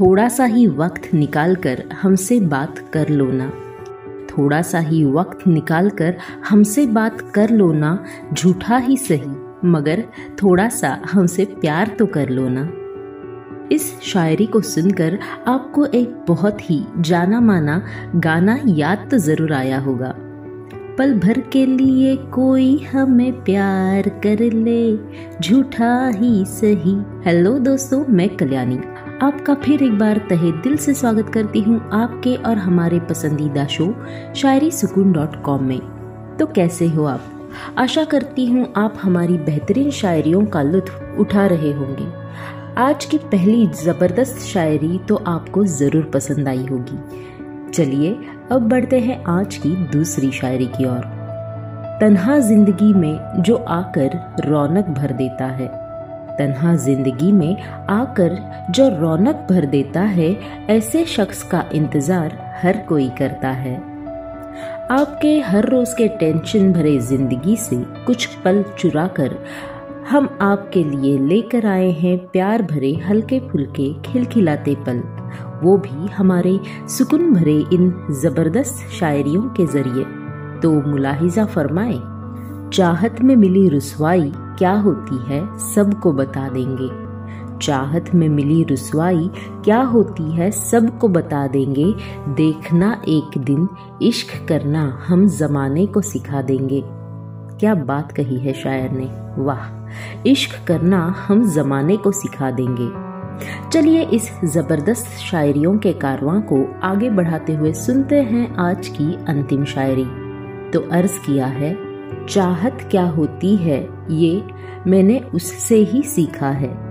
थोड़ा सा ही वक्त निकाल कर हमसे बात कर लो ना थोड़ा सा ही वक्त निकाल कर हमसे बात कर लो ना झूठा ही सही, मगर थोड़ा सा हमसे प्यार तो कर लो ना इस शायरी को सुनकर आपको एक बहुत ही जाना माना गाना याद तो ज़रूर आया होगा। पल भर के लिए कोई हमें प्यार कर ले, झूठा ही सही। हेलो दोस्तों, मैं कल्याणी। आपका फिर एक बार तहे दिल से स्वागत करती हूँ आपके और हमारे पसंदीदा शो, शायरी सुकून डॉट कॉम में। तो कैसे हो आप? आशा करती हूँ आप हमारी बेहतरीन शायरियों का लुत्फ उठा रहे होंगे। आज की पहली ज़बरदस्त शायरी तो आपको ज़रूर पसंद आई होगी। चलिए, अब बढ़ते हैं आज की दूसरी शायरी की ओर। तन्हा ज़िंदगी में जो आकर रौनक भर देता है। तन्हा ज़िंदगी में आकर जो रौनक भर देता है, ऐसे शख्स का इंतज़ार हर कोई करता है। आपके हर रोज के टेंशन भरे ज़िंदगी से कुछ पल चुरा कर हम आपके लिए लेकर आए हैं प्यार भरे हल्के फुल्के खिलखिलाते पल। वो भी हमारे सुकून भरे इन ज़बरदस्त शायरियों के ज़रिए। तो मुलाहिजा फरमाए, चाहत में मिली रसवाई क्या होती है, सबको बता देंगे। चाहत में मिली रसवाई क्या होती है, सबको बता देंगे। देखना एक दिन, इश्क करना हम जमाने को सिखा देंगे। क्या बात कही है शायर ने? वाह, इश्क करना हम जमाने को सिखा देंगे। चलिए इस ज़बरदस्त शायरियों के कारवां को आगे बढ़ाते हुए सुनते हैं आज की अंतिम शायरी। तो अर्ज़ किया है चाहत क्या होती है ये मैंने उससे ही सीखा है।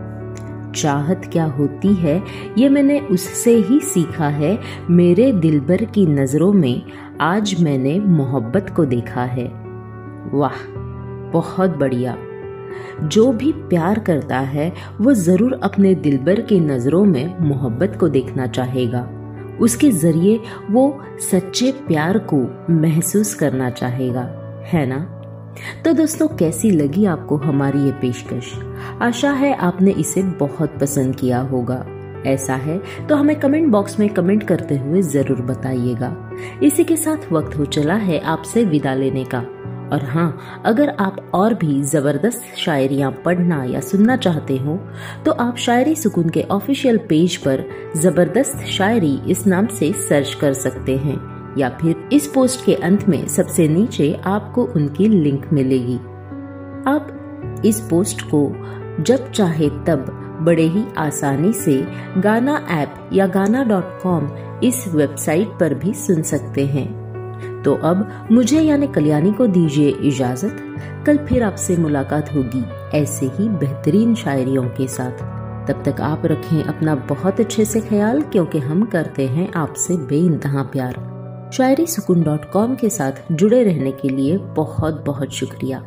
चाहत क्या होती है ये मैंने उससे ही सीखा है। मेरे दिलबर की नज़रों में आज मैंने मोहब्बत को देखा है। वाह, बहुत बढ़िया। जो भी प्यार करता है, वो ज़रूर अपने दिलबर की नज़रों में मोहब्बत को देखना चाहेगा। उसके ज़रिए वो सच्चे प्यार को महसूस करना चाहेगा। है ना? तो दोस्तों, कैसी लगी आपको हमारी ये पेशकश? आशा है आपने इसे बहुत पसंद किया होगा। ऐसा है तो हमें कमेंट बॉक्स में कमेंट करते हुए ज़रूर बताइएगा। इसी के साथ वक्त हो चला है आपसे विदा लेने का। और हाँ अगर आप और भी ज़बरदस्त शायरियाँ पढ़ना या सुनना चाहते हो तो आप शायरी सुकून के ऑफिशियल पेज पर ज़बरदस्त शायरी इस नाम से सर्च कर सकते हैं। या फिर इस पोस्ट के अंत में सबसे नीचे आपको उनकी लिंक मिलेगी। आप इस पोस्ट को जब चाहे तब बड़े ही आसानी से गाना ऐप या गाना डॉट कॉम इस वेबसाइट पर भी सुन सकते हैं। तो अब मुझे यानी कल्याणी को दीजिए इजाज़त। कल फिर आपसे मुलाकात होगी ऐसे ही बेहतरीन शायरियों के साथ। तब तक आप रखें अपना बहुत अच्छे से ख्याल, क्योंकि हम करते हैं आपसे बेइंतहा प्यार। शायरी सुकून डॉट कॉम के साथ जुड़े रहने के लिए बहुत बहुत शुक्रिया।